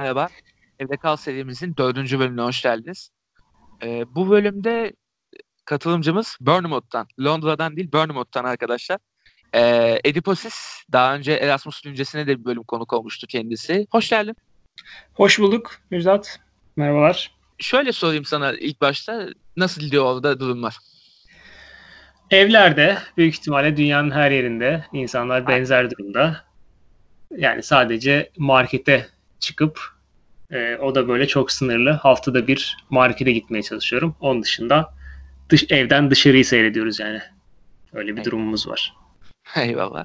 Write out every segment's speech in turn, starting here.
Merhaba. Evde Kal serimizin dördüncü bölümüne hoş geldiniz. Ee, bu bölümde katılımcımız Bournemouth'tan, Londra'dan değil Bournemouth'tan arkadaşlar. Ee, Ediposis, daha önce Erasmus Güncesi'ne de bir bölüm konuk olmuştu kendisi. Hoş geldin. Hoş bulduk Müjdat. Merhabalar. Şöyle sorayım sana ilk başta, nasıl gidiyor orada durumlar? Evlerde büyük ihtimalle dünyanın her yerinde insanlar benzer durumda. Yani sadece markete çıkıp e, o da böyle çok sınırlı. Haftada bir markete gitmeye çalışıyorum. Onun dışında dış, evden dışarıyı seyrediyoruz yani. Öyle bir durumumuz var. Eyvallah.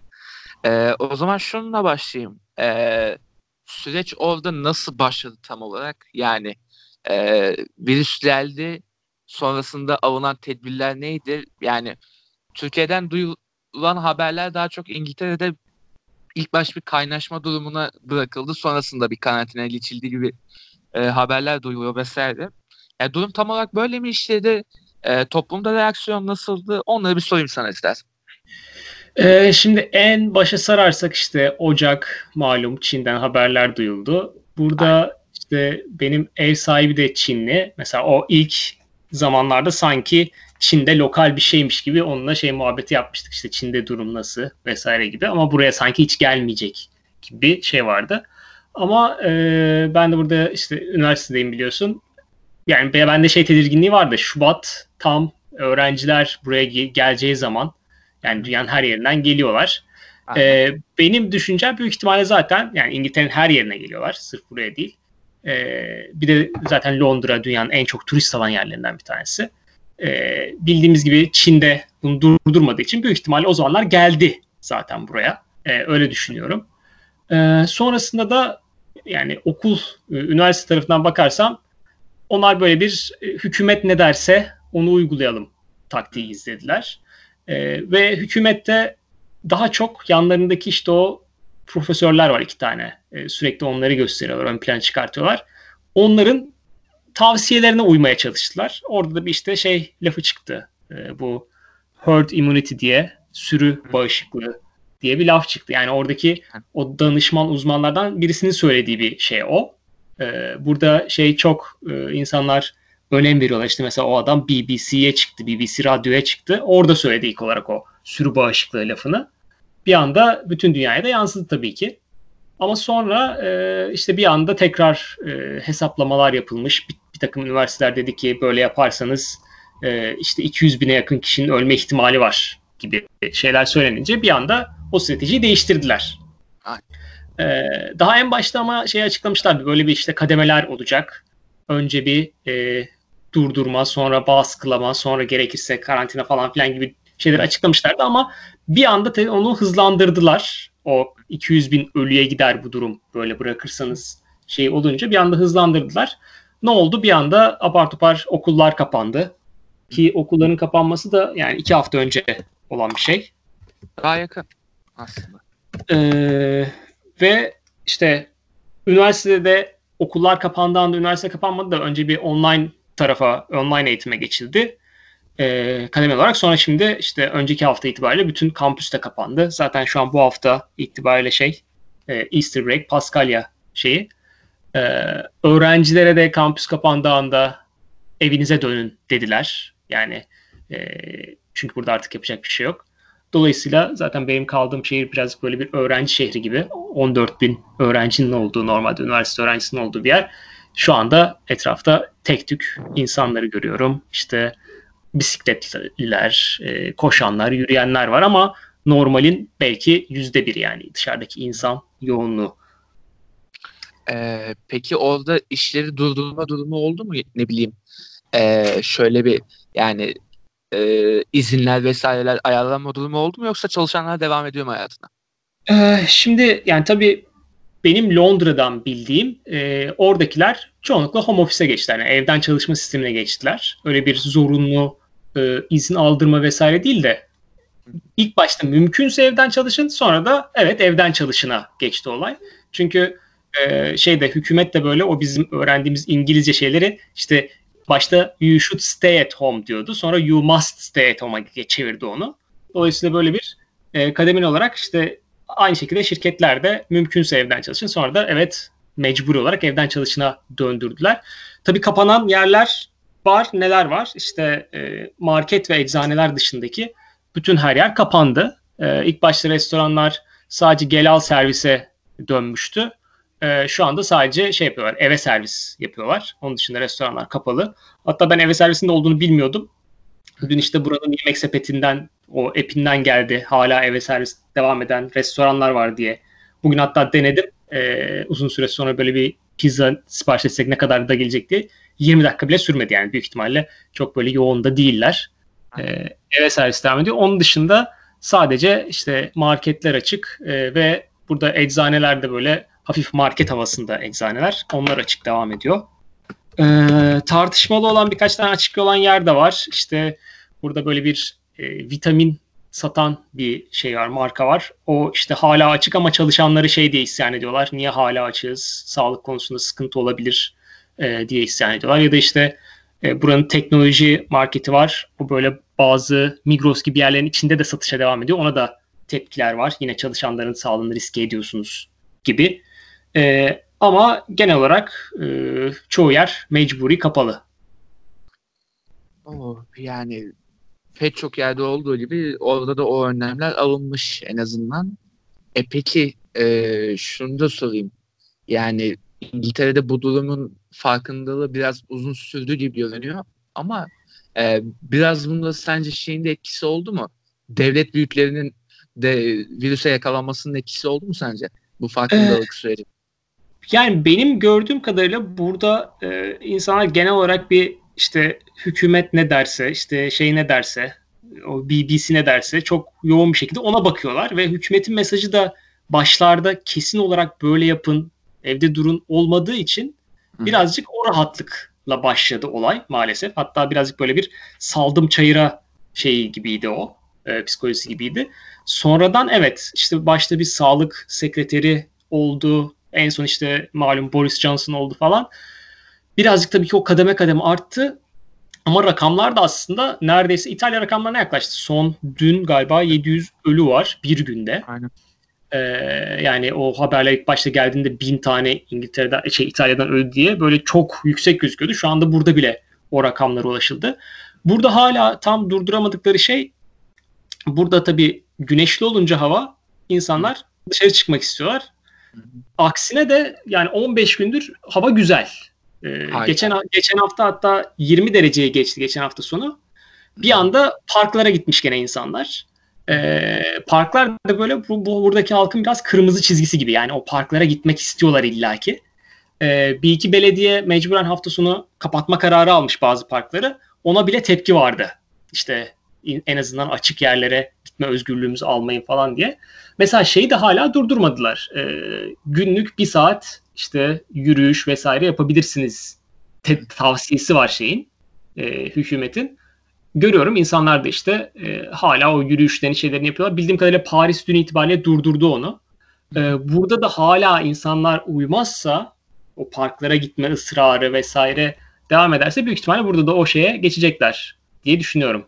Ee, o zaman şununla başlayayım. Ee, süreç orada nasıl başladı tam olarak? Yani e, virüs geldi. Sonrasında alınan tedbirler neydi? Yani Türkiye'den duyulan haberler daha çok İngiltere'de ilk baş bir kaynaşma durumuna bırakıldı. Sonrasında bir karantinaya geçildi gibi e, haberler duyuluyor vesaire. Yani durum tam olarak böyle mi işledi? E, toplumda reaksiyon nasıldı? Onları bir sorayım sana istersen. Ee, şimdi en başa sararsak işte Ocak malum Çin'den haberler duyuldu. Burada Aynen. işte benim ev sahibi de Çinli. Mesela o ilk zamanlarda sanki Çin'de lokal bir şeymiş gibi onunla şey muhabbeti yapmıştık işte Çin'de durum nasıl vesaire gibi ama buraya sanki hiç gelmeyecek gibi şey vardı. Ama e, ben de burada işte üniversitedeyim biliyorsun. Yani bende şey tedirginliği vardı. Şubat tam öğrenciler buraya geleceği zaman yani dünyanın her yerinden geliyorlar. Ee, benim düşüncem büyük ihtimalle zaten yani İngiltere'nin her yerine geliyorlar. Sırf buraya değil. Ee, bir de zaten Londra dünyanın en çok turist alan yerlerinden bir tanesi. Ee, bildiğimiz gibi Çin'de bunu durdurmadığı için büyük ihtimalle o zamanlar geldi zaten buraya. Ee, öyle düşünüyorum. Ee, sonrasında da yani okul, e, üniversite tarafından bakarsam onlar böyle bir e, hükümet ne derse onu uygulayalım taktiği izlediler. Ee, ve hükümette daha çok yanlarındaki işte o profesörler var iki tane. Ee, sürekli onları gösteriyorlar, ön plan çıkartıyorlar. Onların tavsiyelerine uymaya çalıştılar. Orada da bir işte şey lafı çıktı. Ee, bu herd immunity diye sürü bağışıklığı diye bir laf çıktı. Yani oradaki o danışman uzmanlardan birisinin söylediği bir şey o. Ee, burada şey çok e, insanlar önem veriyorlar. İşte mesela o adam BBC'ye çıktı, BBC radyoya çıktı. Orada söyledi ilk olarak o sürü bağışıklığı lafını. Bir anda bütün dünyaya da yansıdı tabii ki. Ama sonra e, işte bir anda tekrar e, hesaplamalar yapılmış. Bir, bir takım üniversiteler dedi ki böyle yaparsanız e, işte 200 bine yakın kişinin ölme ihtimali var gibi şeyler söylenince bir anda o stratejiyi değiştirdiler. E, daha en başta ama şey açıklamışlardı böyle bir işte kademeler olacak. Önce bir e, durdurma, sonra baskılama, sonra gerekirse karantina falan filan gibi şeyler açıklamışlardı ama bir anda onu hızlandırdılar. O 200 bin ölüye gider bu durum böyle bırakırsanız şey olunca bir anda hızlandırdılar. Ne oldu? Bir anda apar topar okullar kapandı. Ki okulların kapanması da yani iki hafta önce olan bir şey. Daha yakın aslında. Ee, ve işte üniversitede okullar kapandığı anda üniversite kapanmadı da önce bir online tarafa online eğitime geçildi. E, kademeli olarak. Sonra şimdi işte önceki hafta itibariyle bütün kampüs de kapandı. Zaten şu an bu hafta itibariyle şey e, Easter break, Paskalya şeyi. E, öğrencilere de kampüs kapandığı anda evinize dönün dediler. Yani e, çünkü burada artık yapacak bir şey yok. Dolayısıyla zaten benim kaldığım şehir biraz böyle bir öğrenci şehri gibi. 14 bin öğrencinin olduğu, normalde üniversite öğrencisinin olduğu bir yer. Şu anda etrafta tek tük insanları görüyorum. İşte bisikletliler, e, koşanlar, yürüyenler var ama normalin belki yüzde bir yani dışarıdaki insan yoğunluğu. Ee, peki orada işleri durdurma durumu oldu mu ne bileyim ee, şöyle bir yani e, izinler vesaireler ayarlanma durumu oldu mu yoksa çalışanlar devam ediyor mu hayatına? Ee, şimdi yani tabii benim Londra'dan bildiğim e, oradakiler çoğunlukla home office'e geçtiler. Yani evden çalışma sistemine geçtiler. Öyle bir zorunlu e, izin aldırma vesaire değil de ilk başta mümkünse evden çalışın sonra da evet evden çalışına geçti olay. Çünkü e, şeyde hükümet de böyle o bizim öğrendiğimiz İngilizce şeyleri işte başta you should stay at home diyordu. Sonra you must stay at home'a çevirdi onu. Dolayısıyla böyle bir e, kademeli olarak işte aynı şekilde şirketler de mümkünse evden çalışın. Sonra da evet mecburi olarak evden çalışına döndürdüler. Tabii kapanan yerler var. Neler var? İşte e, market ve eczaneler dışındaki bütün her yer kapandı. E, ilk başta restoranlar sadece gel al servise dönmüştü. E, şu anda sadece şey yapıyorlar, eve servis yapıyorlar. Onun dışında restoranlar kapalı. Hatta ben eve servisinde olduğunu bilmiyordum. Dün işte buranın yemek sepetinden, o app'inden geldi. Hala eve servis devam eden restoranlar var diye. Bugün hatta denedim. E, uzun süre sonra böyle bir pizza sipariş etsek ne kadar da gelecek diye. 20 dakika bile sürmedi yani büyük ihtimalle. Çok böyle yoğun da değiller. E, eve servis devam ediyor. Onun dışında sadece işte marketler açık e, ve burada eczaneler de böyle hafif market havasında eczaneler. Onlar açık devam ediyor. E, tartışmalı olan birkaç tane açık olan yer de var. İşte burada böyle bir e, vitamin satan bir şey var, marka var. O işte hala açık ama çalışanları şey diye isyan ediyorlar. Niye hala açığız? Sağlık konusunda sıkıntı olabilir e, diye isyan ediyorlar. Ya da işte e, buranın teknoloji marketi var. O böyle bazı Migros gibi yerlerin içinde de satışa devam ediyor. Ona da tepkiler var. Yine çalışanların sağlığını riske ediyorsunuz gibi. E, ama genel olarak e, çoğu yer mecburi kapalı. Oh, yani pek çok yerde olduğu gibi orada da o önlemler alınmış en azından. E peki e, şunu da sorayım. Yani İngiltere'de bu durumun farkındalığı biraz uzun sürdü gibi görünüyor. Ama e, biraz bunda sence şeyin de etkisi oldu mu? Devlet büyüklerinin de virüse yakalanmasının etkisi oldu mu sence? Bu farkındalık ee, süreci. Yani benim gördüğüm kadarıyla burada e, insanlar genel olarak bir işte hükümet ne derse, işte şey ne derse, o BBC ne derse çok yoğun bir şekilde ona bakıyorlar ve hükümetin mesajı da başlarda kesin olarak böyle yapın, evde durun olmadığı için birazcık o rahatlıkla başladı olay maalesef. Hatta birazcık böyle bir saldım çayıra şeyi gibiydi o. E, psikolojisi gibiydi. Sonradan evet işte başta bir sağlık sekreteri oldu. En son işte malum Boris Johnson oldu falan. Birazcık tabii ki o kademe kademe arttı. Ama rakamlar da aslında neredeyse İtalya rakamlarına yaklaştı. Son dün galiba 700 ölü var bir günde. Aynen. Ee, yani o haberler ilk başta geldiğinde bin tane İngiltere'den şey İtalya'dan öldü diye böyle çok yüksek gözüküyordu. Şu anda burada bile o rakamlara ulaşıldı. Burada hala tam durduramadıkları şey burada tabii güneşli olunca hava insanlar dışarı çıkmak istiyorlar. Aksine de yani 15 gündür hava güzel. Ee, geçen geçen hafta hatta 20 dereceye geçti geçen hafta sonu. Bir anda parklara gitmiş gene insanlar. Ee, parklar da böyle bu, bu buradaki halkın biraz kırmızı çizgisi gibi. Yani o parklara gitmek istiyorlar illaki. Ee, bir iki belediye mecburen hafta sonu kapatma kararı almış bazı parkları. Ona bile tepki vardı. İşte en azından açık yerlere gitme özgürlüğümüzü almayın falan diye. Mesela şeyi de hala durdurmadılar. Ee, günlük bir saat işte yürüyüş vesaire yapabilirsiniz te- tavsiyesi var şeyin e, hükümetin. Görüyorum insanlar da işte e, hala o yürüyüşlerini şeylerini yapıyorlar. Bildiğim kadarıyla Paris dün itibariyle durdurdu onu. E, burada da hala insanlar uymazsa o parklara gitme ısrarı vesaire devam ederse büyük ihtimalle burada da o şeye geçecekler diye düşünüyorum.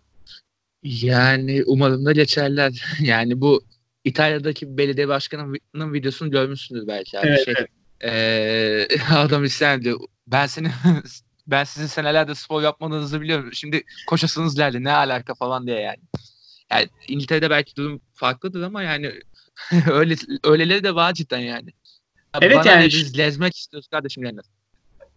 Yani umarım da geçerler. Yani bu İtalya'daki belediye başkanının videosunu görmüşsündür belki. Abi. Evet, şey, evet. Ee, adam ediyor. Ben seni ben sizin senelerde spor yapmadığınızı biliyorum. Şimdi koşasınız derdi. Ne alaka falan diye yani. Yani İngiltere'de belki durum farklıdır ama yani öyle öyleleri de var cidden yani. evet Bana yani biz lezmek istiyoruz kardeşim yani.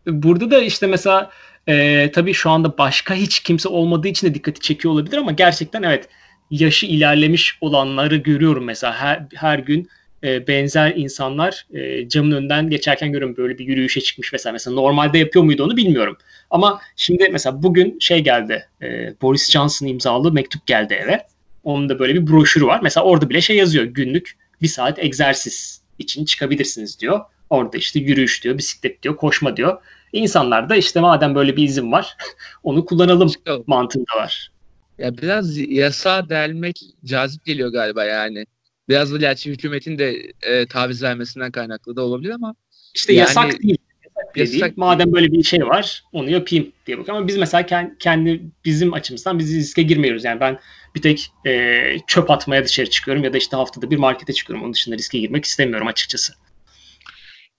Burada da işte mesela e, tabii şu anda başka hiç kimse olmadığı için de dikkati çekiyor olabilir ama gerçekten evet yaşı ilerlemiş olanları görüyorum mesela her, her gün e, benzer insanlar e, camın önünden geçerken görüyorum böyle bir yürüyüşe çıkmış mesela. Mesela normalde yapıyor muydu onu bilmiyorum. Ama şimdi mesela bugün şey geldi. E, Boris Johnson imzalı mektup geldi eve. Onun da böyle bir broşürü var. Mesela orada bile şey yazıyor. Günlük bir saat egzersiz için çıkabilirsiniz diyor. Orada işte yürüyüş diyor, bisiklet diyor, koşma diyor. İnsanlar da işte madem böyle bir izin var onu kullanalım mantığında var. Ya biraz yasa delmek cazip geliyor galiba yani. Biraz da gerçi hükümetin de e, taviz vermesinden kaynaklı da olabilir ama işte yani, yasak değil. Yasak, yasak değil. Madem böyle bir şey var onu yapayım diye bakıyor. Ama biz mesela kendi bizim açımızdan biz riske girmiyoruz. Yani ben bir tek e, çöp atmaya dışarı çıkıyorum ya da işte haftada bir markete çıkıyorum. Onun dışında riske girmek istemiyorum açıkçası.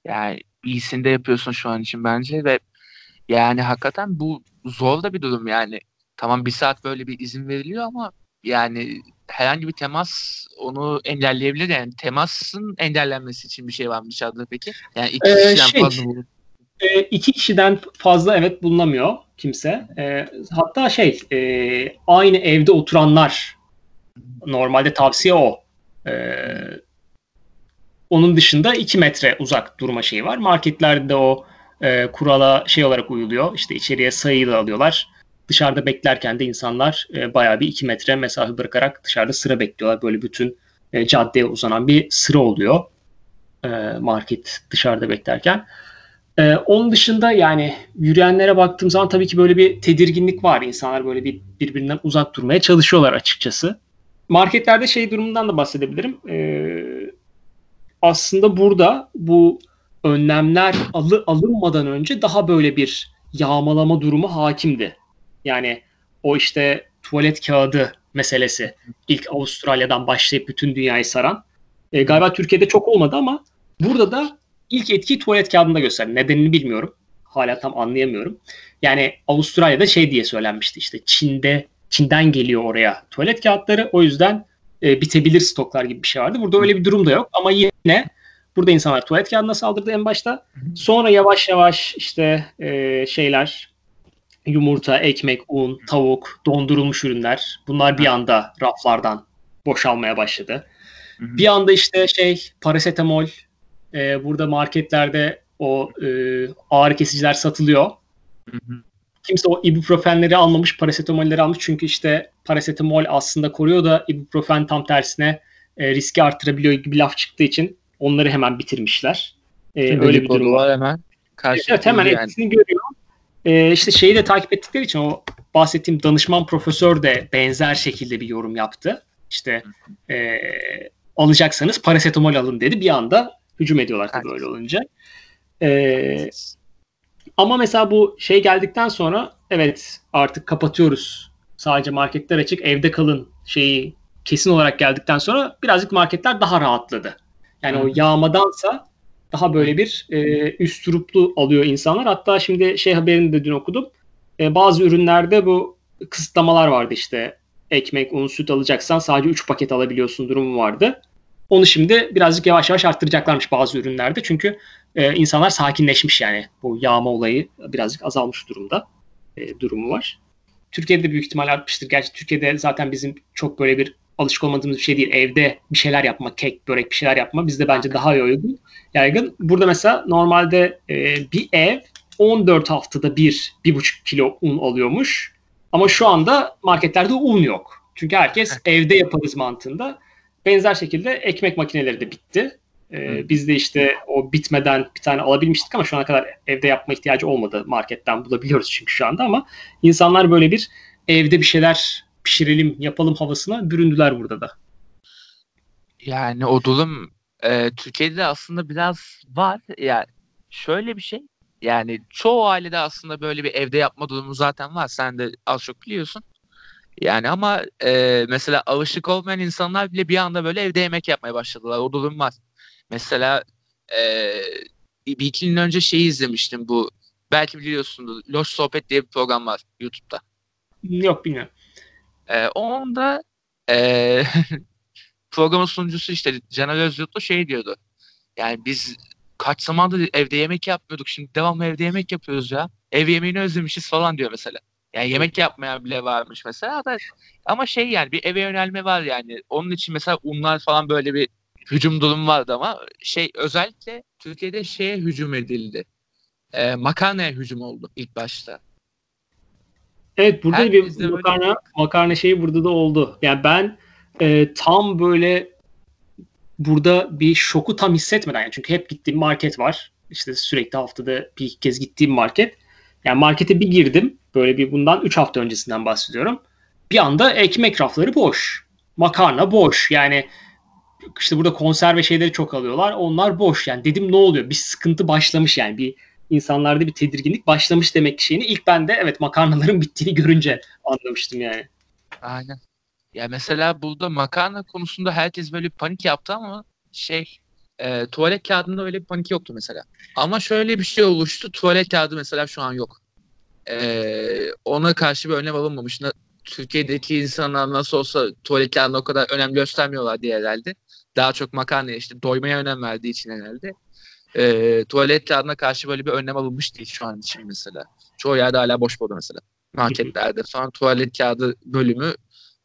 Yani iyisini de yapıyorsun şu an için bence ve yani hakikaten bu zor da bir durum yani. Tamam bir saat böyle bir izin veriliyor ama yani herhangi bir temas onu engelleyebilir. Yani temasın engellenmesi için bir şey var mı dışarıda peki? Yani iki Ee, kişiden şey, fazla bulun. E, iki kişiden fazla evet bulunamıyor kimse. E, hatta şey e, aynı evde oturanlar normalde tavsiye o. E, onun dışında 2 metre uzak durma şeyi var. Marketlerde o e, kurala şey olarak uyuluyor. İşte içeriye sayıyla alıyorlar. Dışarıda beklerken de insanlar e, bayağı bir 2 metre mesafe bırakarak dışarıda sıra bekliyorlar. Böyle bütün e, caddeye uzanan bir sıra oluyor. E, market dışarıda beklerken. Ee, onun dışında yani yürüyenlere baktığım zaman tabii ki böyle bir tedirginlik var. İnsanlar böyle bir birbirinden uzak durmaya çalışıyorlar açıkçası. Marketlerde şey durumundan da bahsedebilirim. Ee, aslında burada bu önlemler alı, alınmadan önce daha böyle bir yağmalama durumu hakimdi. Yani o işte tuvalet kağıdı meselesi ilk Avustralya'dan başlayıp bütün dünyayı saran. E, galiba Türkiye'de çok olmadı ama burada da ilk etkiyi tuvalet kağıdında gösterdi. Nedenini bilmiyorum. Hala tam anlayamıyorum. Yani Avustralya'da şey diye söylenmişti işte Çin'de Çin'den geliyor oraya tuvalet kağıtları. O yüzden e, bitebilir stoklar gibi bir şey vardı. Burada öyle bir durum da yok ama yine burada insanlar tuvalet kağıdına saldırdı en başta. Sonra yavaş yavaş işte e, şeyler yumurta, ekmek, un, tavuk, dondurulmuş ürünler bunlar bir anda raflardan boşalmaya başladı. Bir anda işte şey parasetamol e, burada marketlerde o e, ağrı kesiciler satılıyor. Kimse o ibuprofenleri almamış, parasetamolleri almış. Çünkü işte parasetamol aslında koruyor da ibuprofen tam tersine e, riski artırabiliyor gibi laf çıktığı için onları hemen bitirmişler. E, öyle bir durum var. Hemen evet hemen yani. etkisini görüyor. E, işte şeyi de takip ettikleri için o bahsettiğim danışman profesör de benzer şekilde bir yorum yaptı. İşte e, alacaksanız parasetamol alın dedi. Bir anda hücum ediyorlar tabii öyle olunca. Ee, ama mesela bu şey geldikten sonra evet artık kapatıyoruz. Sadece marketler açık, evde kalın şeyi kesin olarak geldikten sonra birazcık marketler daha rahatladı. Yani hmm. o yağmadansa daha böyle bir e, üst gruplu alıyor insanlar. Hatta şimdi şey haberini de dün okudum. E, bazı ürünlerde bu kısıtlamalar vardı işte. Ekmek, un, süt alacaksan sadece 3 paket alabiliyorsun durumu vardı. Onu şimdi birazcık yavaş yavaş arttıracaklarmış bazı ürünlerde. Çünkü e, insanlar sakinleşmiş yani. Bu yağma olayı birazcık azalmış durumda. E, durumu var. Türkiye'de büyük ihtimal artmıştır. Gerçi Türkiye'de zaten bizim çok böyle bir alışık olmadığımız bir şey değil. Evde bir şeyler yapma, kek, börek bir şeyler yapma bizde bence daha yaygın. yaygın. Burada mesela normalde e, bir ev 14 haftada bir, bir buçuk kilo un alıyormuş. Ama şu anda marketlerde un yok. Çünkü herkes evde yaparız mantığında. Benzer şekilde ekmek makineleri de bitti. Ee, biz de işte o bitmeden bir tane alabilmiştik ama şu ana kadar evde yapma ihtiyacı olmadı. Marketten bulabiliyoruz çünkü şu anda ama insanlar böyle bir evde bir şeyler pişirelim, yapalım havasına büründüler burada da. Yani o durum e, Türkiye'de aslında biraz var. Yani şöyle bir şey. Yani çoğu ailede aslında böyle bir evde yapma durumu zaten var. Sen de az çok biliyorsun. Yani ama e, mesela alışık olmayan insanlar bile bir anda böyle evde yemek yapmaya başladılar. O durum var. Mesela e, bir iki gün önce şeyi izlemiştim bu. Belki biliyorsunuz. Loş Sohbet diye bir program var YouTube'da. Yok bilmiyorum. E, onda e, programın sunucusu işte Caner Özyurtlu şey diyordu. Yani biz kaç zamandır evde yemek yapmıyorduk. Şimdi devamlı evde yemek yapıyoruz ya. Ev yemeğini özlemişiz falan diyor mesela. Yani yemek yapmaya bile varmış mesela da ama şey yani bir eve yönelme var yani. Onun için mesela unlar falan böyle bir hücum durumu vardı ama şey özellikle Türkiye'de şeye hücum edildi. E, makarnaya hücum oldu ilk başta. Evet burada Herkes bir makarna, böyle... makarna şeyi burada da oldu. Yani ben e, tam böyle burada bir şoku tam hissetmeden yani çünkü hep gittiğim market var. İşte sürekli haftada bir kez gittiğim market. Yani markete bir girdim. Böyle bir bundan 3 hafta öncesinden bahsediyorum. Bir anda ekmek rafları boş. Makarna boş. Yani işte burada konserve şeyleri çok alıyorlar. Onlar boş. Yani dedim ne oluyor? Bir sıkıntı başlamış yani. Bir insanlarda bir tedirginlik başlamış demek ki şeyini. İlk ben de evet makarnaların bittiğini görünce anlamıştım yani. Aynen. Ya mesela burada makarna konusunda herkes böyle panik yaptı ama şey e, tuvalet kağıdında öyle bir panik yoktu mesela. Ama şöyle bir şey oluştu. Tuvalet kağıdı mesela şu an yok. E, ona karşı bir önlem alınmamış. Türkiye'deki insanlar nasıl olsa tuvalet kağıdına o kadar önem göstermiyorlar diye herhalde. Daha çok makarna işte doymaya önem verdiği için herhalde. E, tuvalet kağıdına karşı böyle bir önlem alınmış değil şu an için mesela. Çoğu yerde hala boş bodu mesela. Marketlerde falan tuvalet kağıdı bölümü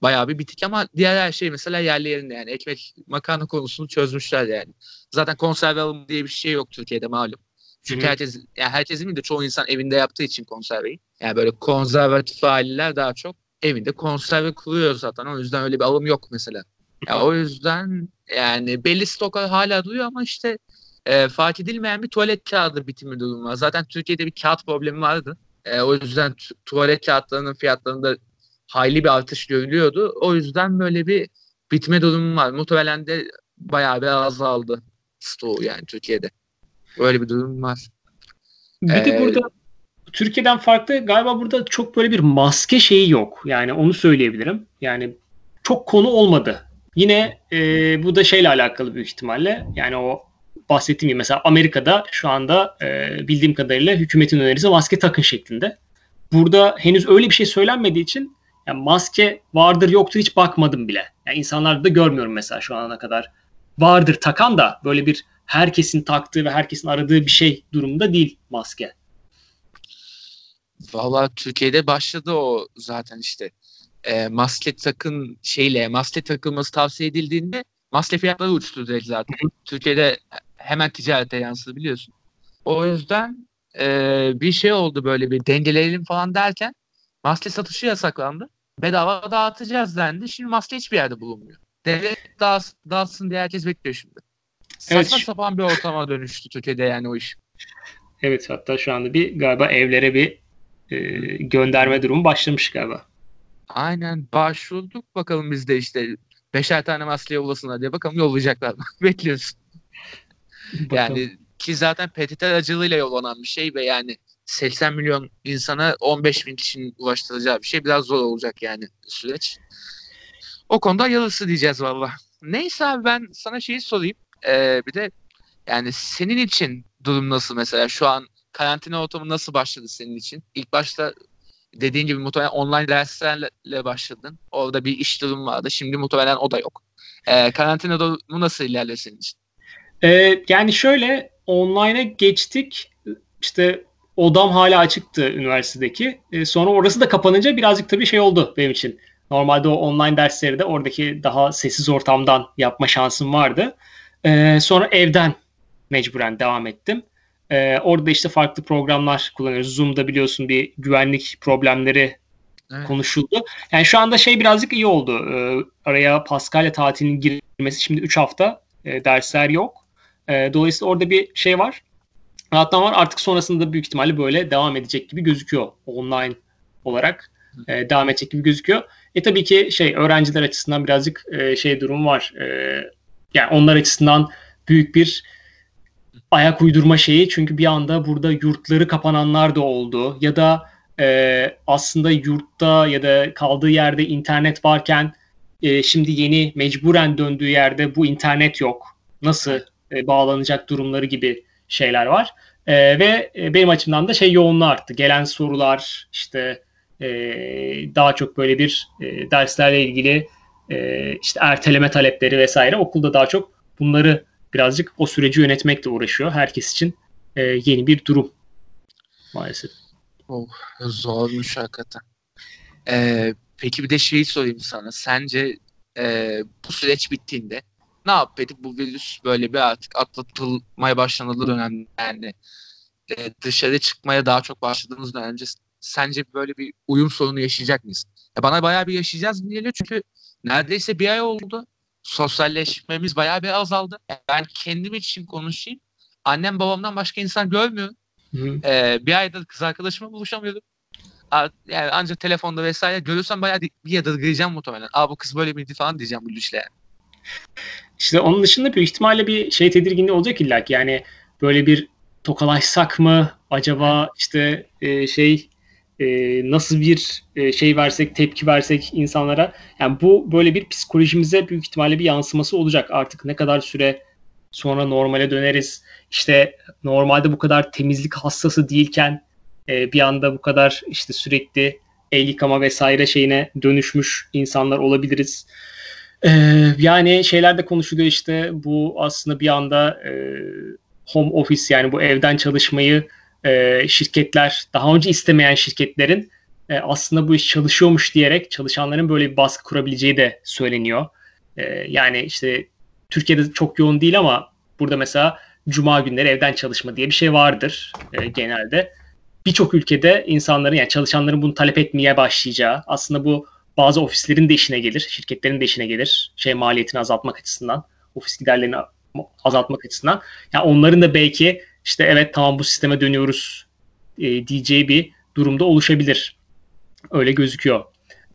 bayağı bir bitik ama diğer her şey mesela yerli yerinde yani ekmek makarna konusunu çözmüşler yani. Zaten konserve alımı diye bir şey yok Türkiye'de malum. Çünkü Hı-hı. herkes yani herkesin de çoğu insan evinde yaptığı için konserveyi. Yani böyle konservatif aileler daha çok evinde konserve kuruyor zaten. O yüzden öyle bir alım yok mesela. Ya o yüzden yani belli stoklar hala duruyor ama işte e, fark edilmeyen bir tuvalet kağıdı bitimi durumu var. Zaten Türkiye'de bir kağıt problemi vardı. E, o yüzden tuvalet kağıtlarının fiyatlarında hayli bir artış görülüyordu. O yüzden böyle bir bitme durumu var. Muhtemelen de bayağı bir azaldı stoğu yani Türkiye'de. Böyle bir durum var. Bir ee, de burada Türkiye'den farklı galiba burada çok böyle bir maske şeyi yok. Yani onu söyleyebilirim. Yani çok konu olmadı. Yine e, bu da şeyle alakalı büyük ihtimalle. Yani o bahsettiğim gibi mesela Amerika'da şu anda e, bildiğim kadarıyla hükümetin önerisi maske takın şeklinde. Burada henüz öyle bir şey söylenmediği için yani maske vardır yoktur hiç bakmadım bile. Yani insanlarda da görmüyorum mesela şu ana kadar. Vardır takan da böyle bir herkesin taktığı ve herkesin aradığı bir şey durumunda değil maske. Valla Türkiye'de başladı o zaten işte. E, maske takın şeyle maske takılması tavsiye edildiğinde maske fiyatları uçtu direkt zaten. Türkiye'de hemen ticarete yansıdı biliyorsun. O yüzden e, bir şey oldu böyle bir dengeleyelim falan derken maske satışı yasaklandı. Bedava dağıtacağız dendi. Şimdi maske hiçbir yerde bulunmuyor. Devlet dağıt, dağıtsın diye herkes bekliyor şimdi. Saçma evet. sapan bir ortama dönüştü Türkiye'de yani o iş. Evet hatta şu anda bir galiba evlere bir e, gönderme durumu başlamış galiba. Aynen başvurduk bakalım biz de işte beşer tane maske yollasınlar diye bakalım yollayacaklar mı? Bekliyoruz. Yani ki zaten PTT aracılığıyla yollanan bir şey ve yani 80 milyon insana 15 bin kişinin ulaştıracağı bir şey biraz zor olacak yani süreç. O konuda yalısı diyeceğiz valla. Neyse abi ben sana şeyi sorayım. Ee, bir de yani senin için durum nasıl mesela şu an karantina ortamı nasıl başladı senin için? İlk başta dediğin gibi muhtemelen online derslerle başladın. Orada bir iş durumu vardı. Şimdi muhtemelen o da yok. Ee, karantina durumu nasıl ilerliyor senin için? Ee, yani şöyle online'a geçtik. İşte odam hala açıktı üniversitedeki. Ee, sonra orası da kapanınca birazcık tabii şey oldu benim için. Normalde o online dersleri de oradaki daha sessiz ortamdan yapma şansım vardı. Ee, sonra evden mecburen devam ettim. Ee, orada işte farklı programlar kullanıyoruz. Zoom'da biliyorsun bir güvenlik problemleri evet. konuşuldu. Yani şu anda şey birazcık iyi oldu. Ee, araya Paskalya tatilinin girmesi şimdi 3 hafta e, dersler yok. E, dolayısıyla orada bir şey var. Rahatlama var. Artık sonrasında büyük ihtimalle böyle devam edecek gibi gözüküyor. Online olarak e, devam edecek gibi gözüküyor. E tabii ki şey öğrenciler açısından birazcık e, şey durum var. E, yani onlar açısından büyük bir ayak uydurma şeyi. Çünkü bir anda burada yurtları kapananlar da oldu. Ya da e, aslında yurtta ya da kaldığı yerde internet varken e, şimdi yeni mecburen döndüğü yerde bu internet yok. Nasıl e, bağlanacak durumları gibi şeyler var. E, ve e, benim açımdan da şey yoğunluğu arttı. Gelen sorular işte e, daha çok böyle bir e, derslerle ilgili e, işte erteleme talepleri vesaire okulda daha çok bunları birazcık o süreci yönetmekle uğraşıyor. Herkes için e, yeni bir durum maalesef. Oh, zormuş hakikaten. Ee, peki bir de şeyi sorayım sana. Sence e, bu süreç bittiğinde ne yaptık? Bu virüs böyle bir artık atlatılmaya başlanıldığı dönemde yani e, dışarı çıkmaya daha çok başladığımız dönemde sence böyle bir uyum sorunu yaşayacak mıyız? Ya bana bayağı bir yaşayacağız mı geliyor çünkü neredeyse bir ay oldu. Sosyalleşmemiz bayağı bir azaldı. Ben kendim için konuşayım. Annem babamdan başka insan görmüyorum. Ee, bir ayda kız arkadaşımla buluşamıyordum. Yani ancak telefonda vesaire görürsem bayağı bir yadırgayacağım muhtemelen. Aa bu kız böyle miydi falan diyeceğim bu. Yani. İşte onun dışında büyük ihtimalle bir şey tedirginliği olacak illa ki. Yani böyle bir tokalaşsak mı acaba işte e, şey e, nasıl bir e, şey versek tepki versek insanlara yani bu böyle bir psikolojimize büyük ihtimalle bir yansıması olacak artık ne kadar süre sonra normale döneriz. İşte normalde bu kadar temizlik hastası değilken e, bir anda bu kadar işte sürekli el yıkama vesaire şeyine dönüşmüş insanlar olabiliriz. Ee, yani şeylerde konuşuluyor işte bu aslında bir anda e, home office yani bu evden çalışmayı e, şirketler daha önce istemeyen şirketlerin e, aslında bu iş çalışıyormuş diyerek çalışanların böyle bir baskı kurabileceği de söyleniyor. E, yani işte Türkiye'de çok yoğun değil ama burada mesela cuma günleri evden çalışma diye bir şey vardır e, genelde. Birçok ülkede insanların yani çalışanların bunu talep etmeye başlayacağı aslında bu bazı ofislerin de işine gelir, şirketlerin de işine gelir. Şey maliyetini azaltmak açısından, ofis giderlerini azaltmak açısından. Yani onların da belki işte evet tamam bu sisteme dönüyoruz e, diyeceği bir durumda oluşabilir. Öyle gözüküyor.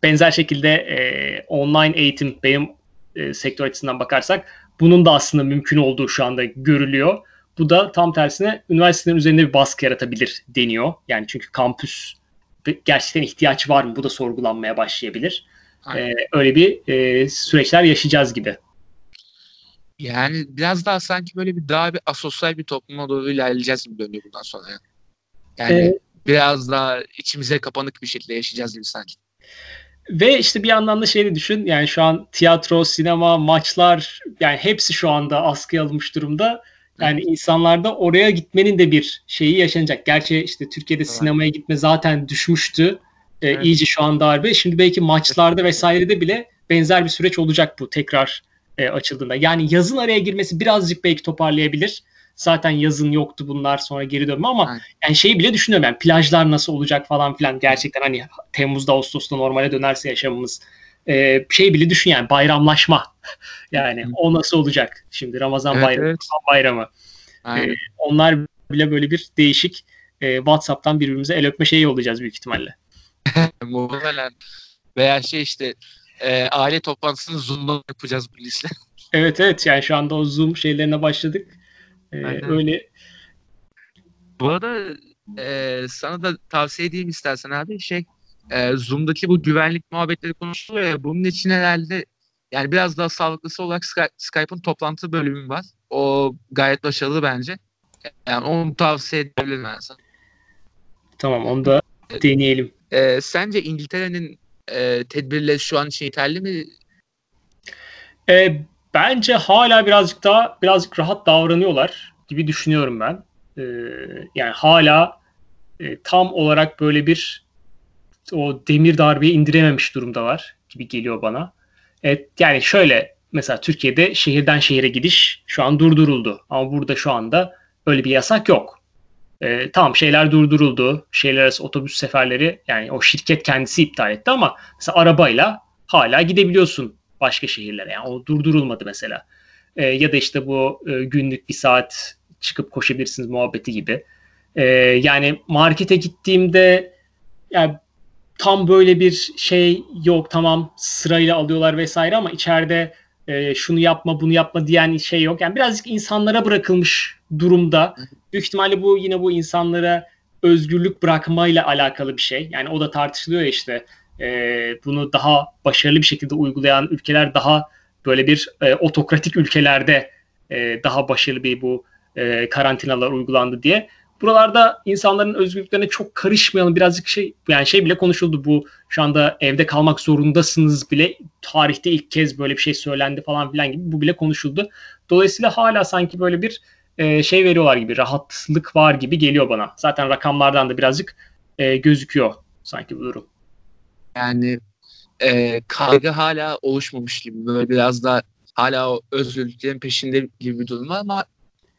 Benzer şekilde e, online eğitim benim e, sektör açısından bakarsak bunun da aslında mümkün olduğu şu anda görülüyor. Bu da tam tersine üniversitelerin üzerinde bir baskı yaratabilir deniyor. Yani çünkü kampüs gerçekten ihtiyaç var mı? Bu da sorgulanmaya başlayabilir. Ee, öyle bir e, süreçler yaşayacağız gibi. Yani biraz daha sanki böyle bir daha bir asosyal bir topluma doğru ilerleyeceğiz gibi dönüyor bundan sonra. Yani ee, biraz daha içimize kapanık bir şekilde yaşayacağız gibi sanki. Ve işte bir yandan da şeyi düşün yani şu an tiyatro, sinema, maçlar yani hepsi şu anda askıya alınmış durumda. Yani insanlarda oraya gitmenin de bir şeyi yaşanacak. Gerçi işte Türkiye'de evet. sinemaya gitme zaten düşmüştü. Ee, evet. İyice şu an darbe. Şimdi belki maçlarda vesairede bile benzer bir süreç olacak bu tekrar e, açıldığında. Yani yazın araya girmesi birazcık belki toparlayabilir. Zaten yazın yoktu bunlar sonra geri dönme ama evet. yani şeyi bile düşünüyorum yani plajlar nasıl olacak falan filan gerçekten hani Temmuz'da Ağustos'ta normale dönerse yaşamımız e, şey bile düşün yani bayramlaşma yani o nasıl olacak şimdi Ramazan evet, bayramı evet. bayramı e, onlar bile böyle bir değişik e, WhatsApp'tan birbirimize el öpme şeyi olacağız büyük ihtimalle. Muhtemelen veya şey işte e, aile toplantısını Zoom'da yapacağız bu liste. Evet evet yani şu anda o Zoom şeylerine başladık. Ee, öyle. Bu arada e, sana da tavsiye edeyim istersen abi şey e, Zoom'daki bu güvenlik muhabbetleri konuşuluyor ya bunun için herhalde yani biraz daha sağlıklısı olarak Skype, Skype'ın toplantı bölümü var. O gayet başarılı bence. Yani onu tavsiye edebilirim ben sana. Tamam onu da deneyelim. E, sence İngiltere'nin e, tedbirleri şu an için yeterli mi? E, bence hala birazcık daha birazcık rahat davranıyorlar gibi düşünüyorum ben. E, yani hala e, tam olarak böyle bir o demir darbeyi indirememiş durumdalar gibi geliyor bana. Evet, yani şöyle mesela Türkiye'de şehirden şehire gidiş şu an durduruldu. Ama burada şu anda öyle bir yasak yok. Ee, tamam şeyler durduruldu. Şehirler arası otobüs seferleri yani o şirket kendisi iptal etti ama mesela arabayla hala gidebiliyorsun başka şehirlere. Yani o durdurulmadı mesela. Ee, ya da işte bu e, günlük bir saat çıkıp koşabilirsiniz muhabbeti gibi. Ee, yani markete gittiğimde yani tam böyle bir şey yok tamam sırayla alıyorlar vesaire ama içeride e, şunu yapma bunu yapma diyen şey yok. Yani birazcık insanlara bırakılmış durumda. Büyük ihtimalle bu yine bu insanlara özgürlük bırakmayla alakalı bir şey. Yani o da tartışılıyor ya işte e, bunu daha başarılı bir şekilde uygulayan ülkeler daha böyle bir e, otokratik ülkelerde e, daha başarılı bir bu e, karantinalar uygulandı diye buralarda insanların özgürlüklerine çok karışmayalım. Birazcık şey yani şey bile konuşuldu bu şu anda evde kalmak zorundasınız bile tarihte ilk kez böyle bir şey söylendi falan filan gibi bu bile konuşuldu. Dolayısıyla hala sanki böyle bir e, şey veriyorlar gibi rahatlık var gibi geliyor bana. Zaten rakamlardan da birazcık e, gözüküyor sanki bu durum. Yani e, kaygı hala oluşmamış gibi böyle biraz da hala o özgürlüklerin peşinde gibi bir durum var ama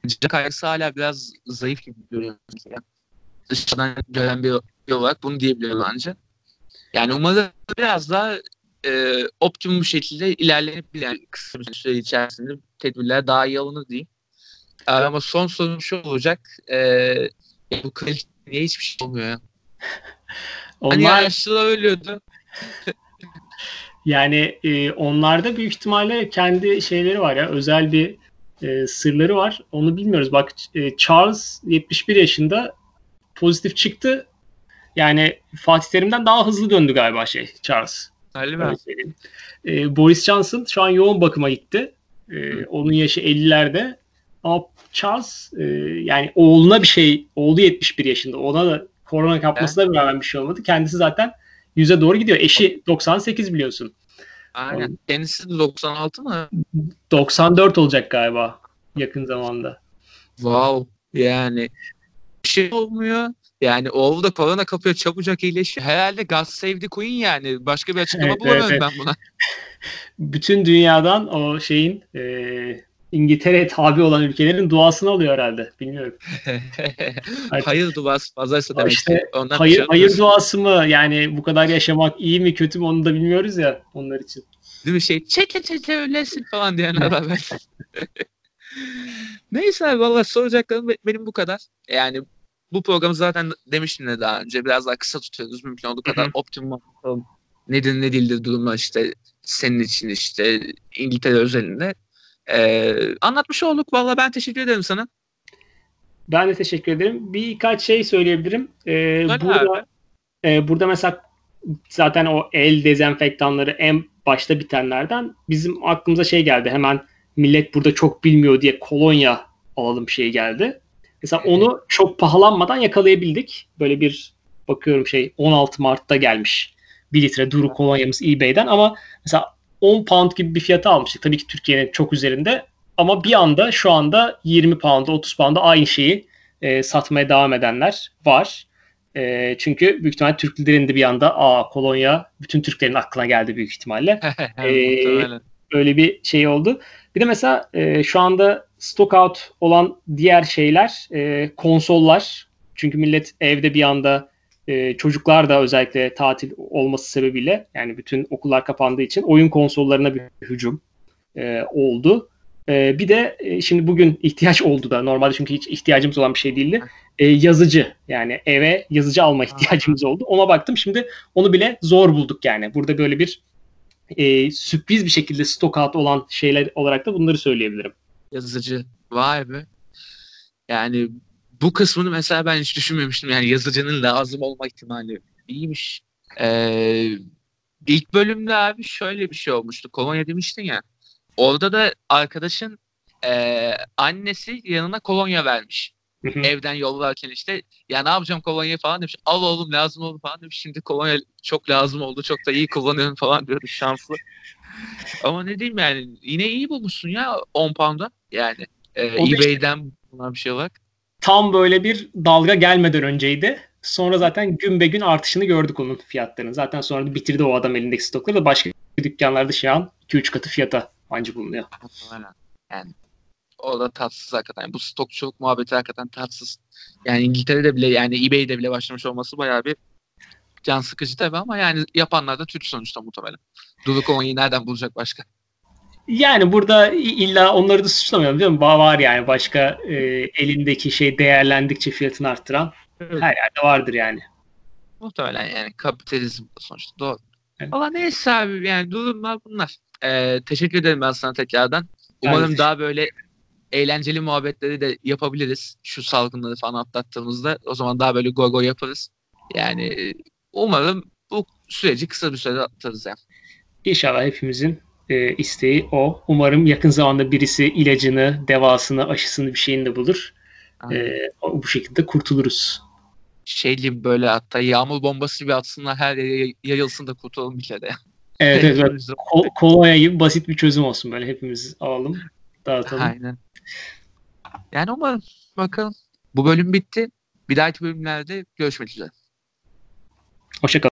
Jack kaygısı hala biraz zayıf gibi görüyorum. Mesela. Dışarıdan gören bir, bir olarak bunu diyebiliyorum ancak. Yani umarım biraz daha e, optimum şekilde ilerlenebilir. Yani kısa bir süre içerisinde tedbirler daha iyi alınır diyeyim. E, ama son sorun şu olacak. E, bu kalite niye hiçbir şey olmuyor ya? Onlar... Hani yaşlılar ölüyordu. yani e, onlarda büyük ihtimalle kendi şeyleri var ya özel bir e, sırları var. Onu bilmiyoruz. Bak e, Charles 71 yaşında pozitif çıktı. Yani Fatih Terim'den daha hızlı döndü galiba şey Charles. Mi? E, Boris Johnson şu an yoğun bakıma gitti. E, onun yaşı 50'lerde. Ama Charles e, yani oğluna bir şey, oğlu 71 yaşında. Ona da korona kapmasına evet. rağmen bir şey olmadı. Kendisi zaten yüze doğru gidiyor. Eşi 98 biliyorsun. Aynen. Kendisi de 96 mı? 94 olacak galiba yakın zamanda. Wow. Yani bir şey olmuyor. Yani oğlu da korona kapıyor çabucak iyileşiyor. Herhalde God Save the Queen yani. Başka bir açıklama evet, bulamıyorum evet, ben buna. Bütün dünyadan o şeyin e, İngiltere'ye tabi olan ülkelerin duasını alıyor herhalde. Bilmiyorum. hayır duası fazlaysa demek işte, Ondan hayır, şey hayır duası mı? Yani bu kadar yaşamak iyi mi kötü mü onu da bilmiyoruz ya onlar için. Değil mi şey çeke çeke öylesin falan diyenler var. Neyse abi valla soracaklarım benim bu kadar. Yani bu programı zaten demiştim de daha önce. Biraz daha kısa tutuyoruz. Mümkün olduğu kadar optimum nedir ne değildir durumlar işte senin için işte İngiltere özelinde. Ee, anlatmış olduk. Valla ben teşekkür ederim sana. Ben de teşekkür ederim. Birkaç şey söyleyebilirim. Ee, burada e, burada mesela zaten o el dezenfektanları en başta bitenlerden bizim aklımıza şey geldi. Hemen millet burada çok bilmiyor diye kolonya alalım şey geldi. Mesela onu çok pahalanmadan yakalayabildik. Böyle bir bakıyorum şey 16 Mart'ta gelmiş. 1 litre duru kolonyamız eBay'den ama mesela 10 pound gibi bir fiyata almıştık. Tabii ki Türkiye'nin çok üzerinde ama bir anda şu anda 20 pound'a 30 pound'a aynı şeyi e, satmaya devam edenler var. E, çünkü büyük ihtimalle Türklerin de bir anda aa kolonya bütün Türklerin aklına geldi büyük ihtimalle. e, öyle bir şey oldu. Bir de mesela e, şu anda stock out olan diğer şeyler e, konsollar. Çünkü millet evde bir anda e, çocuklar da özellikle tatil olması sebebiyle yani bütün okullar kapandığı için oyun konsollarına bir hücum e, oldu. E, bir de e, şimdi bugün ihtiyaç oldu da normalde çünkü hiç ihtiyacımız olan bir şey değildi. E, yazıcı yani eve yazıcı alma ihtiyacımız oldu. Ona baktım şimdi onu bile zor bulduk yani. Burada böyle bir e, sürpriz bir şekilde stock out olan şeyler olarak da bunları söyleyebilirim. Yazıcı. Vay be. Yani bu kısmını mesela ben hiç düşünmemiştim. Yani yazıcının lazım olma ihtimali iyiymiş. Ee, ilk bölümde abi şöyle bir şey olmuştu. Kolonya demiştin ya. Orada da arkadaşın e, annesi yanına kolonya vermiş. Evden yollarken işte ya ne yapacağım kolonyayı falan demiş. Al oğlum lazım oldu falan demiş. Şimdi kolonya çok lazım oldu. Çok da iyi kullanıyorum falan diyordu şanslı. Ama ne diyeyim yani yine iyi bulmuşsun ya 10 pound'a. Yani e, eBay'den bulunan bir şey olarak. Tam böyle bir dalga gelmeden önceydi. Sonra zaten gün be gün artışını gördük onun fiyatlarının. Zaten sonra da bitirdi o adam elindeki stokları da başka dükkanlarda şu an 2-3 katı fiyata bence bulunuyor. Aynen. Yani o da tatsız hakikaten. Bu stokçuluk muhabbeti hakikaten tatsız. Yani İngiltere'de bile yani eBay'de bile başlamış olması bayağı bir can sıkıcı tabii ama yani yapanlar da Türk sonuçta muhtemelen. Duru Konya'yı nereden bulacak başka? Yani burada illa onları da suçlamayalım değil mi? Var yani başka e, elindeki şey değerlendikçe fiyatını arttıran evet. her yerde vardır yani. Muhtemelen yani kapitalizm sonuçta doğru. Evet. Valla neyse abi yani durumlar bunlar. Ee, teşekkür ederim ben sana tekrardan. Umarım daha böyle eğlenceli muhabbetleri de yapabiliriz. Şu salgınları falan atlattığımızda o zaman daha böyle goy yaparız. Yani umarım bu süreci kısa bir sürede atlatırız yani. İnşallah hepimizin e, isteği o. Umarım yakın zamanda birisi ilacını, devasını, aşısını bir şeyini de bulur. E, bu şekilde kurtuluruz. Şeyli böyle hatta yağmur bombası gibi atsınlar her yere yayılsın da kurtulalım bir kere. Evet, evet. evet. Ko- kolonya gibi basit bir çözüm olsun böyle hepimiz alalım, dağıtalım. Aynen. Yani umarım bakalım. Bu bölüm bitti. Bir dahaki bölümlerde görüşmek üzere. Hoşçakalın.